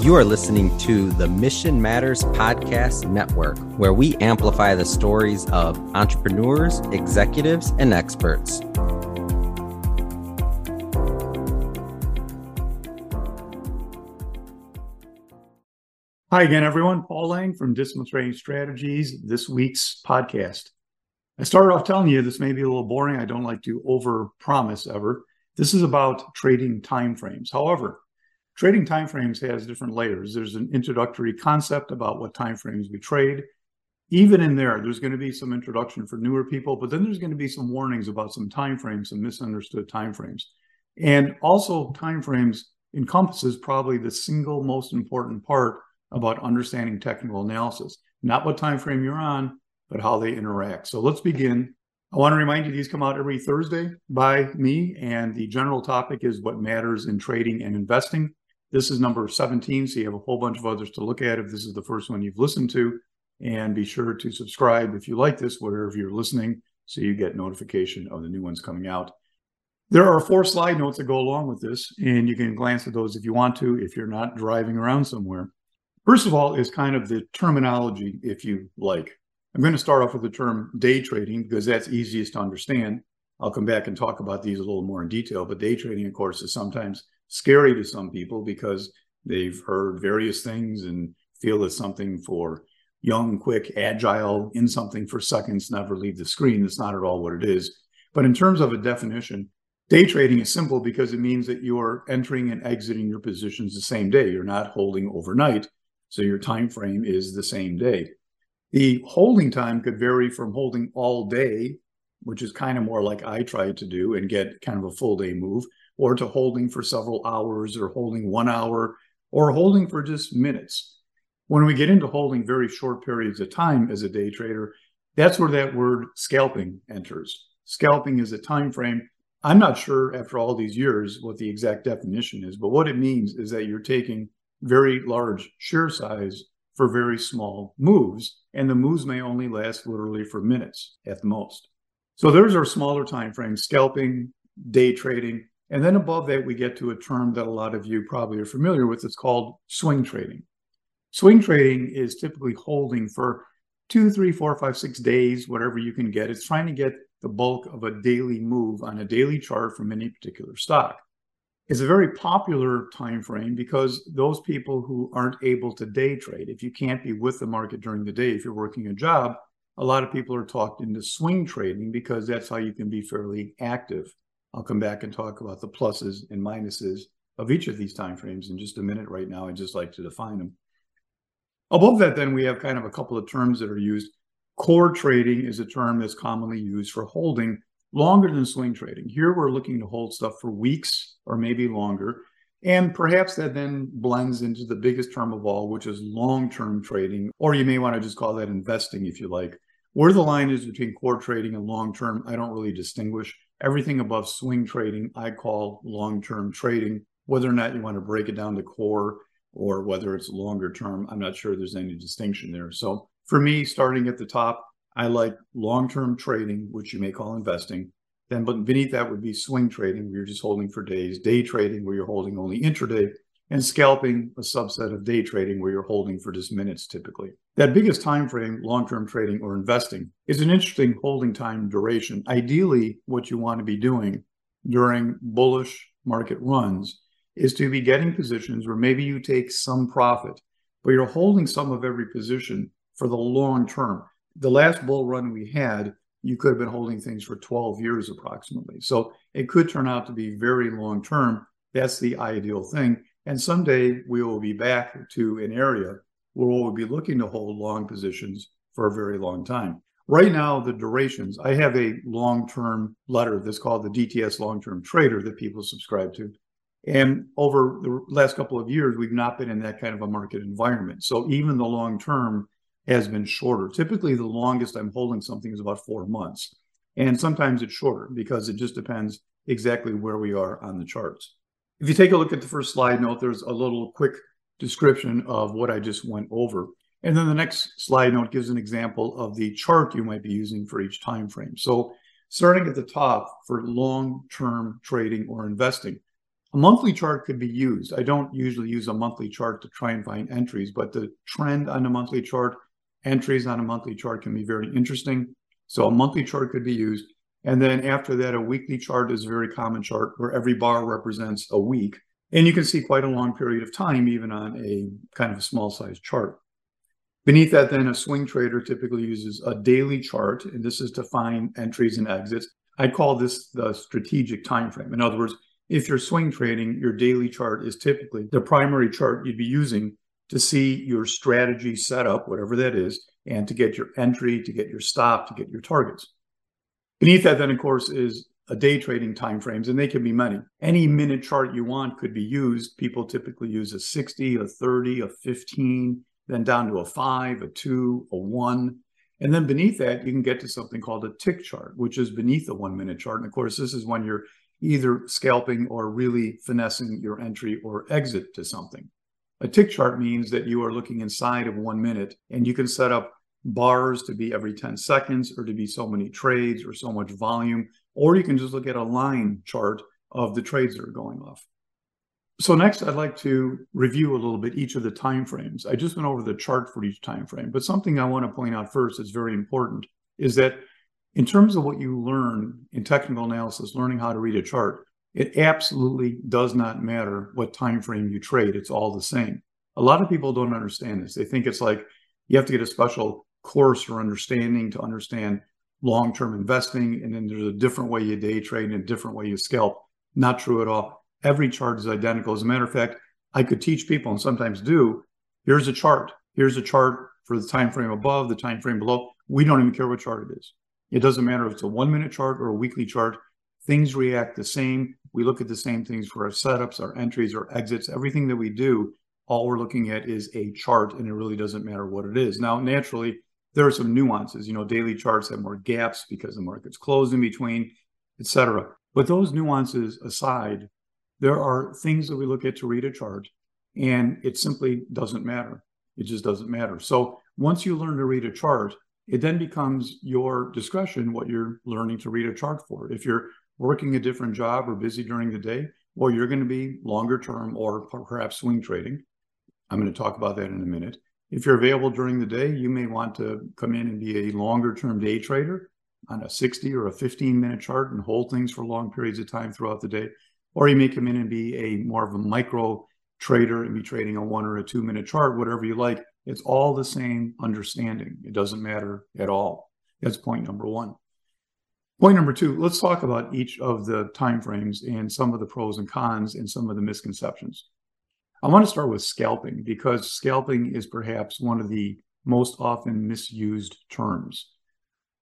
You are listening to the Mission Matters Podcast Network, where we amplify the stories of entrepreneurs, executives, and experts. Hi again, everyone. Paul Lange from Disciplined Trading Strategies, this week's podcast. I started off telling you this may be a little boring. I don't like to over promise ever. This is about trading timeframes. However, trading timeframes has different layers. There's an introductory concept about what timeframes we trade. Even in there, there's going to be some introduction for newer people, but then there's going to be some warnings about some timeframes, some misunderstood timeframes. And also, timeframes encompasses probably the single most important part about understanding technical analysis. Not what time frame you're on, but how they interact. So let's begin. I want to remind you these come out every Thursday by me, and the general topic is what matters in trading and investing. This is number 17, so you have a whole bunch of others to look at if this is the first one you've listened to. And be sure to subscribe if you like this, wherever you're listening, so you get notification of the new ones coming out. There are four slide notes that go along with this, and you can glance at those if you want to, if you're not driving around somewhere. First of all, is kind of the terminology, if you like. I'm going to start off with the term day trading because that's easiest to understand. I'll come back and talk about these a little more in detail. But day trading, of course, is sometimes scary to some people because they've heard various things and feel it's something for young, quick, agile, in something for seconds, never leave the screen. That's not at all what it is. But in terms of a definition, day trading is simple because it means that you are entering and exiting your positions the same day. You're not holding overnight. So your time frame is the same day. The holding time could vary from holding all day, which is kind of more like I tried to do and get kind of a full day move, or to holding for several hours or holding one hour or holding for just minutes. When we get into holding very short periods of time as a day trader, that's where that word scalping enters. Scalping is a time frame. I'm not sure after all these years what the exact definition is, but what it means is that you're taking very large share size for very small moves, and the moves may only last literally for minutes at the most. So there's our smaller time frames, scalping, day trading, and then above that we get to a term that a lot of you probably are familiar with. It's called swing trading. Swing trading is typically holding for two, three, four, five, six days, whatever you can get. It's trying to get the bulk of a daily move on a daily chart from any particular stock It's a very popular time frame because those people who aren't able to day trade, if you can't be with the market during the day, if you're working a job, a lot of people are talked into swing trading because that's how you can be fairly active. I'll come back and talk about the pluses and minuses of each of these time frames in just a minute. Right now, I just like to define them. Above that, then we have kind of a couple of terms that are used. Core trading is a term that's commonly used for holding longer than swing trading. Here we're looking to hold stuff for weeks or maybe longer. And perhaps that then blends into the biggest term of all, which is long term trading, or you may want to just call that investing if you like. Where the line is between core trading and long term, I don't really distinguish. Everything above swing trading, I call long term trading. Whether or not you want to break it down to core or whether it's longer term, I'm not sure there's any distinction there. So for me, starting at the top, I like long term trading, which you may call investing. Then, but beneath that would be swing trading, where you're just holding for days, day trading, where you're holding only intraday, and scalping, a subset of day trading, where you're holding for just minutes typically. That biggest time frame, long term trading or investing, is an interesting holding time duration. Ideally, what you want to be doing during bullish market runs is to be getting positions where maybe you take some profit, but you're holding some of every position for the long term the last bull run we had, you could have been holding things for 12 years approximately. So it could turn out to be very long term. That's the ideal thing. And someday we will be back to an area where we'll be looking to hold long positions for a very long time. Right now, the durations, I have a long term letter that's called the DTS Long Term Trader that people subscribe to. And over the last couple of years, we've not been in that kind of a market environment. So even the long term has been shorter. Typically, the longest I'm holding something is about four months. And sometimes it's shorter because it just depends exactly where we are on the charts. If you take a look at the first slide note, there's a little quick description of what I just went over. And then the next slide note gives an example of the chart you might be using for each time frame. So starting at the top for long-term trading or investing, A monthly chart could be used. I don't usually use a monthly chart to try and find entries, but the trend on a monthly chart, entries on a monthly chart can be very interesting. So a monthly chart could be used. And then after that, a weekly chart is a very common chart where every bar represents a week. And you can see quite a long period of time, even on a kind of a small size chart. Beneath that, then a swing trader typically uses a daily chart, and this is to find entries and exits. I call this the strategic time frame. In other words, if you're swing trading, your daily chart is typically the primary chart you'd be using to see your strategy set up, whatever that is, and to get your entry, to get your stop, to get your targets. Beneath that, then, of course, is a day trading time frames, and they can be many. Any minute chart you want could be used. People typically use a 60, a 30, a 15, then down to a five, a two, a one. And then beneath that, you can get to something called a tick chart, which is beneath the one minute chart. And of course, this is when you're either scalping or really finessing your entry or exit to something. A tick chart means that you are looking inside of one minute and you can set up bars to be every 10 seconds or to be so many trades or so much volume, or you can just look at a line chart of the trades that are going off. So next, I'd like to review a little bit each of the time frames. I just went over the chart for each time frame, but something I want to point out first is very important is that in terms of what you learn in technical analysis, learning how to read a chart, it absolutely does not matter what time frame you trade. It's all the same. A lot of people don't understand this. They think it's like you have to get a special course or understanding to understand long-term investing, and then there's a different way you day trade and a different way you scalp. Not true at all every chart is identical. As a matter of fact, I could teach people and sometimes do. Here's a chart. Here's a chart for the time frame above, the time frame below. We don't even care what chart it is. It doesn't matter if it's a one minute chart or a weekly chart. Things react the same. We look at the same things for our setups, our entries, our exits, everything that we do. All we're looking at is a chart, and it really doesn't matter what it is. Now, naturally, there are some nuances. You know, daily charts have more gaps because the market's closed in between, etc. But those nuances aside, there are things that we look at to read a chart, and it simply doesn't matter. It just doesn't matter. So once you learn to read a chart, it then becomes your discretion what you're learning to read a chart for. If you're working a different job or busy during the day, well, you're going to be longer term or perhaps swing trading. I'm going to talk about that in a minute. If you're available during the day, you may want to come in and be a longer term day trader on a 60 or a 15 minute chart and hold things for long periods of time throughout the day or you may come in and be a more of a micro trader and be trading a one or a two minute chart, whatever you like. It's all the same understanding. It doesn't matter at all. That's point number one. Point number two, let's talk about each of the timeframes and some of the pros and cons and some of the misconceptions. I want to start with scalping because scalping is perhaps one of the most often misused terms.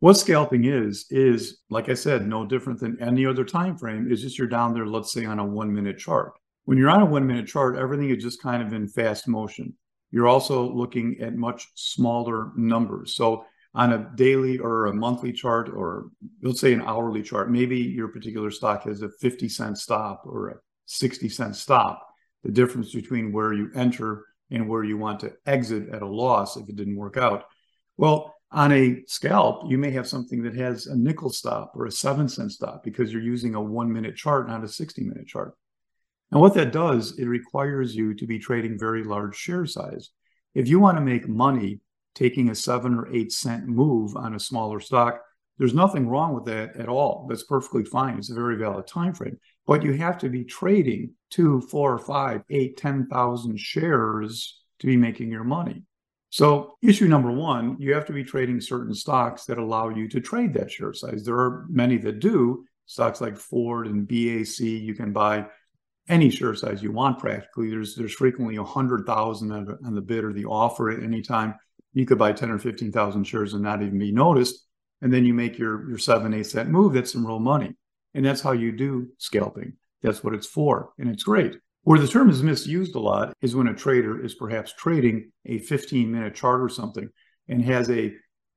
What scalping is is, like I said, no different than any other time frame. Is just you're down there, let's say, on a one minute chart. When you're on a one minute chart, everything is just kind of in fast motion. You're also looking at much smaller numbers. So on a daily or a monthly chart, or let's say an hourly chart, maybe your particular stock has a 50 cent stop or a 60 cent stop. The difference between where you enter and where you want to exit at a loss if it didn't work out. Well, on a scalp, you may have something that has a nickel stop or a seven cent stop because you're using a one minute chart, not a 60 minute chart. And what that does, it requires you to be trading very large share size. If you want to make money taking a seven or eight cent move on a smaller stock, there's nothing wrong with that at all. That's perfectly fine. It's a very valid time frame. But you have to be trading two, four, five, eight, ten thousand shares to be making your money. So, issue number one, you have to be trading certain stocks that allow you to trade that share size. There are many that do. Stocks like Ford and BAC, you can buy any share size you want practically. There's there's frequently a hundred thousand on the bid or the offer at any time. You could buy ten or fifteen thousand shares and not even be noticed, and then you make your your seven eight cent move. That's some real money, and that's how you do scalping. That's what it's for, and it's great. Where the term is misused a lot is when a trader is perhaps trading a 15 minute chart or something and has a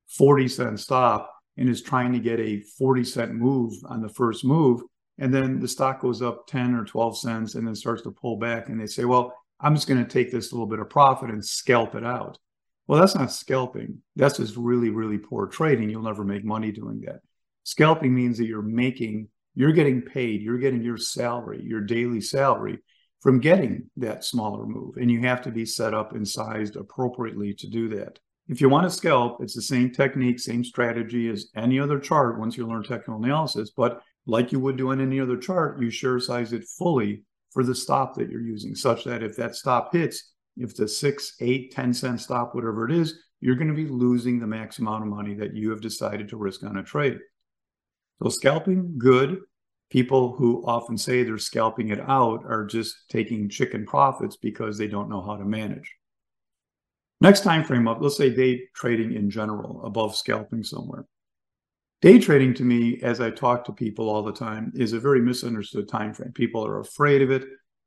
40 cent stop and is trying to get a 40 cent move on the first move. And then the stock goes up 10 or 12 cents and then starts to pull back. And they say, well, I'm just going to take this little bit of profit and scalp it out. Well, that's not scalping. That's just really, really poor trading. You'll never make money doing that. Scalping means that you're making You're getting paid, you're getting your salary, your daily salary from getting that smaller move. And you have to be set up and sized appropriately to do that. If you want to scalp, it's the same technique, same strategy as any other chart once you learn technical analysis. But like you would do on any other chart, you sure size it fully for the stop that you're using, such that if that stop hits, if the six, eight, 10 cent stop, whatever it is, you're going to be losing the max amount of money that you have decided to risk on a trade. So scalping, good. People who often say they're scalping it out are just taking chicken profits because they don't know how to manage. Next time frame up, let's say day trading in general, above scalping somewhere. Day trading to me, as I talk to people all the time, is a very misunderstood time frame. People are afraid of it.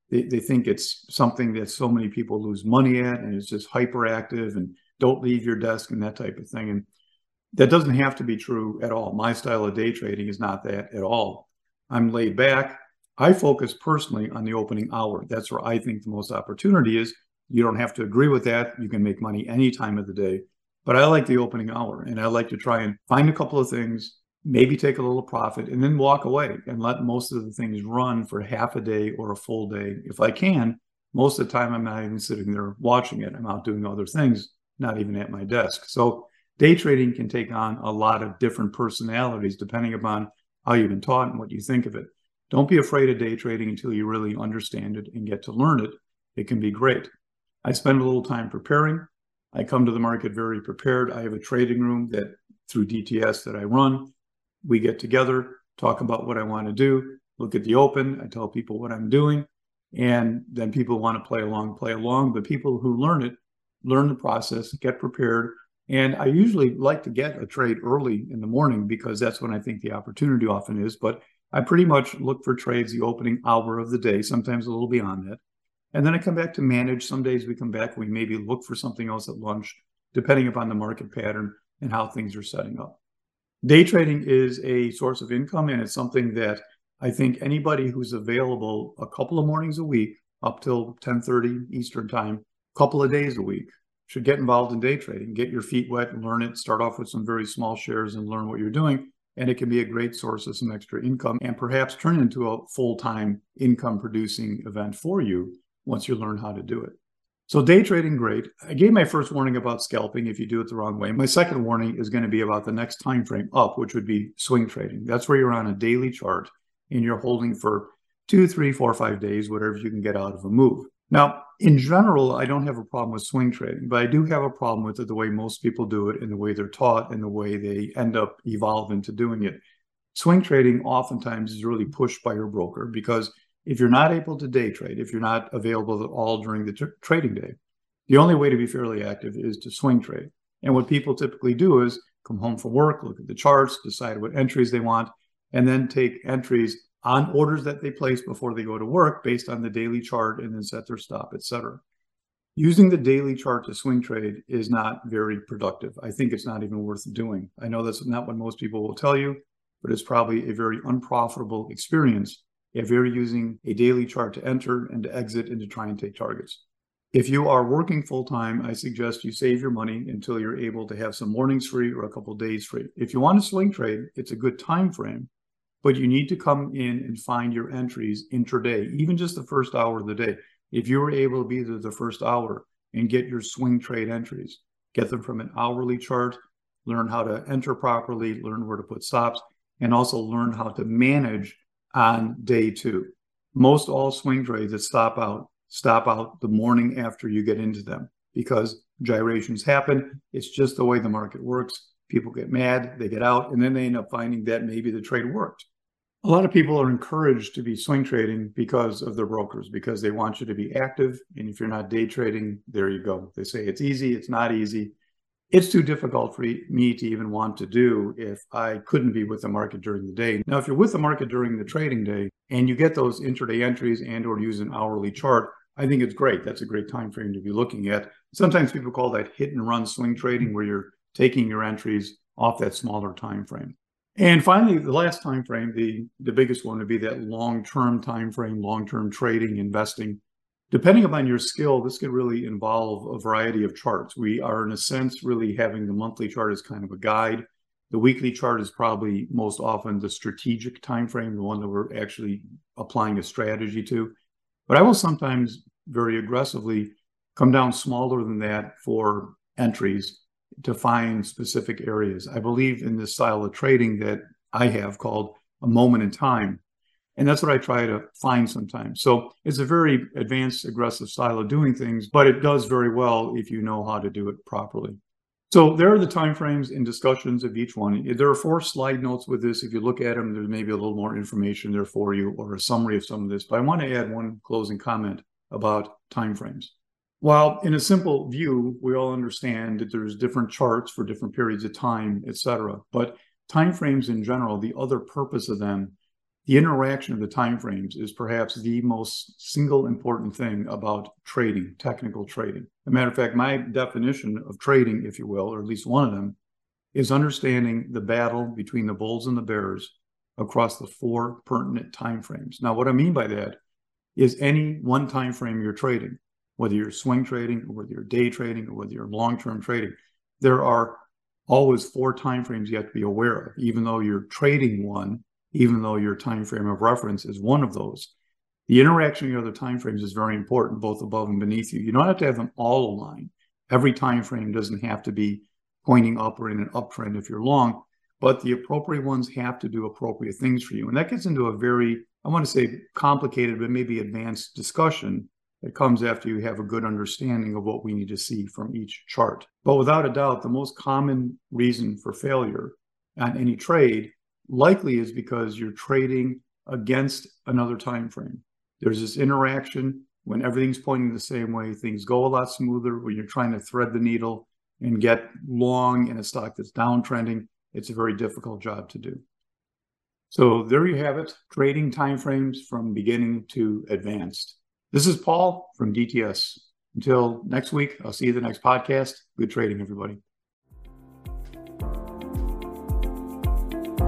They, they think it's something that so many people lose money at and it's just hyperactive and don't leave your desk and that type of thing. And that doesn't have to be true at all. My style of day trading is not that at all. I'm laid back. I focus personally on the opening hour. That's where I think the most opportunity is. You don't have to agree with that. You can make money any time of the day. But I like the opening hour and I like to try and find a couple of things, maybe take a little profit and then walk away and let most of the things run for half a day or a full day if I can. Most of the time, I'm not even sitting there watching it. I'm out doing other things, not even at my desk. So day trading can take on a lot of different personalities depending upon how you've been taught and what you think of it. Don't be afraid of day trading until you really understand it and get to learn it. It can be great. I spend a little time preparing. I come to the market very prepared. I have a trading room that through DTS that I run. We get together, talk about what I want to do, look at the open. I tell people what I'm doing. And then people want to play along, play along. But people who learn it, learn the process, get prepared. And I usually like to get a trade early in the morning because that's when I think the opportunity often is. But I pretty much look for trades the opening hour of the day, sometimes a little beyond that. And then I come back to manage. Some days we come back, we maybe look for something else at lunch, depending upon the market pattern and how things are setting up. Day trading is a source of income, and it's something that I think anybody who's available a couple of mornings a week up till 10:30 Eastern time, a couple of days a week, should get involved in day trading. Get your feet wet learn it. Start off with some very small shares and learn what you're doing. And it can be a great source of some extra income and perhaps turn into a full-time income producing event for you once you learn how to do it. So day trading, great. I gave my first warning about scalping if you do it the wrong way. My second warning is going to be about the next time frame up, which would be swing trading. That's where you're on a daily chart and you're holding for two, three, four, five days, whatever you can get out of a move. Now, in general, I don't have a problem with swing trading, but I do have a problem with it the way most people do it and the way they're taught and the way they end up evolving to doing it. Swing trading oftentimes is really pushed by your broker because if you're not able to day trade, if you're not available at all during the t- trading day, the only way to be fairly active is to swing trade. And what people typically do is come home from work, look at the charts, decide what entries they want, and then take entries on orders that they place before they go to work based on the daily chart and then set their stop, etc. Using the daily chart to swing trade is not very productive. I think it's not even worth doing. I know that's not what most people will tell you, but it's probably a very unprofitable experience if you're using a daily chart to enter and to exit and to try and take targets. If you are working full time, I suggest you save your money until you're able to have some mornings free or a couple days free. If you want to swing trade, it's a good time frame, but you need to come in and find your entries intraday, even just the first hour of the day. If you were able to be there the first hour and get your swing trade entries, get them from an hourly chart, learn how to enter properly, learn where to put stops, and also learn how to manage on day two. Most all swing trades that stop out stop out the morning after you get into them because gyrations happen. It's just the way the market works. People get mad, they get out, and then they end up finding that maybe the trade worked. A lot of people are encouraged to be swing trading because of their brokers, because they want you to be active. And if you're not day trading, there you go. They say it's easy, it's not easy it's too difficult for me to even want to do if I couldn't be with the market during the day. Now, if you're with the market during the trading day and you get those intraday entries and or use an hourly chart, I think it's great. That's a great time frame to be looking at. Sometimes people call that hit and run swing trading where you're taking your entries off that smaller time frame. And finally, the last time frame, the, the biggest one would be that long-term time frame, long-term trading, investing. Depending upon your skill, this could really involve a variety of charts. We are, in a sense, really having the monthly chart as kind of a guide. The weekly chart is probably most often the strategic time frame, the one that we're actually applying a strategy to. But I will sometimes very aggressively come down smaller than that for entries to find specific areas. I believe in this style of trading that I have called a moment in time. And that's what I try to find sometimes. So it's a very advanced, aggressive style of doing things, but it does very well if you know how to do it properly. So there are the timeframes and discussions of each one. There are four slide notes with this. If you look at them, there's maybe a little more information there for you or a summary of some of this. But I want to add one closing comment about timeframes. While in a simple view, we all understand that there's different charts for different periods of time, et cetera. But timeframes in general, the other purpose of them, the interaction of the timeframes is perhaps the most single important thing about trading, technical trading. As a matter of fact, my definition of trading, if you will, or at least one of them, is understanding the battle between the bulls and the bears across the four pertinent timeframes. Now, what I mean by that is any one time frame you're trading whether you're swing trading or whether you're day trading or whether you're long-term trading, there are always four time frames you have to be aware of, even though you're trading one, even though your time frame of reference is one of those. The interaction of your other time frames is very important, both above and beneath you. You don't have to have them all aligned. Every time frame doesn't have to be pointing up or in an uptrend if you're long, but the appropriate ones have to do appropriate things for you. And that gets into a very, I want to say complicated, but maybe advanced discussion it comes after you have a good understanding of what we need to see from each chart. But without a doubt, the most common reason for failure on any trade likely is because you're trading against another time frame. There's this interaction when everything's pointing the same way, things go a lot smoother when you're trying to thread the needle and get long in a stock that's downtrending. It's a very difficult job to do. So there you have it, trading timeframes from beginning to advanced. This is Paul from DTS. Until next week, I'll see you the next podcast. Good trading, everybody.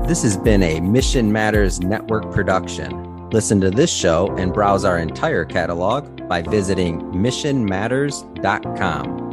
This has been a Mission Matters Network production. Listen to this show and browse our entire catalog by visiting missionmatters.com.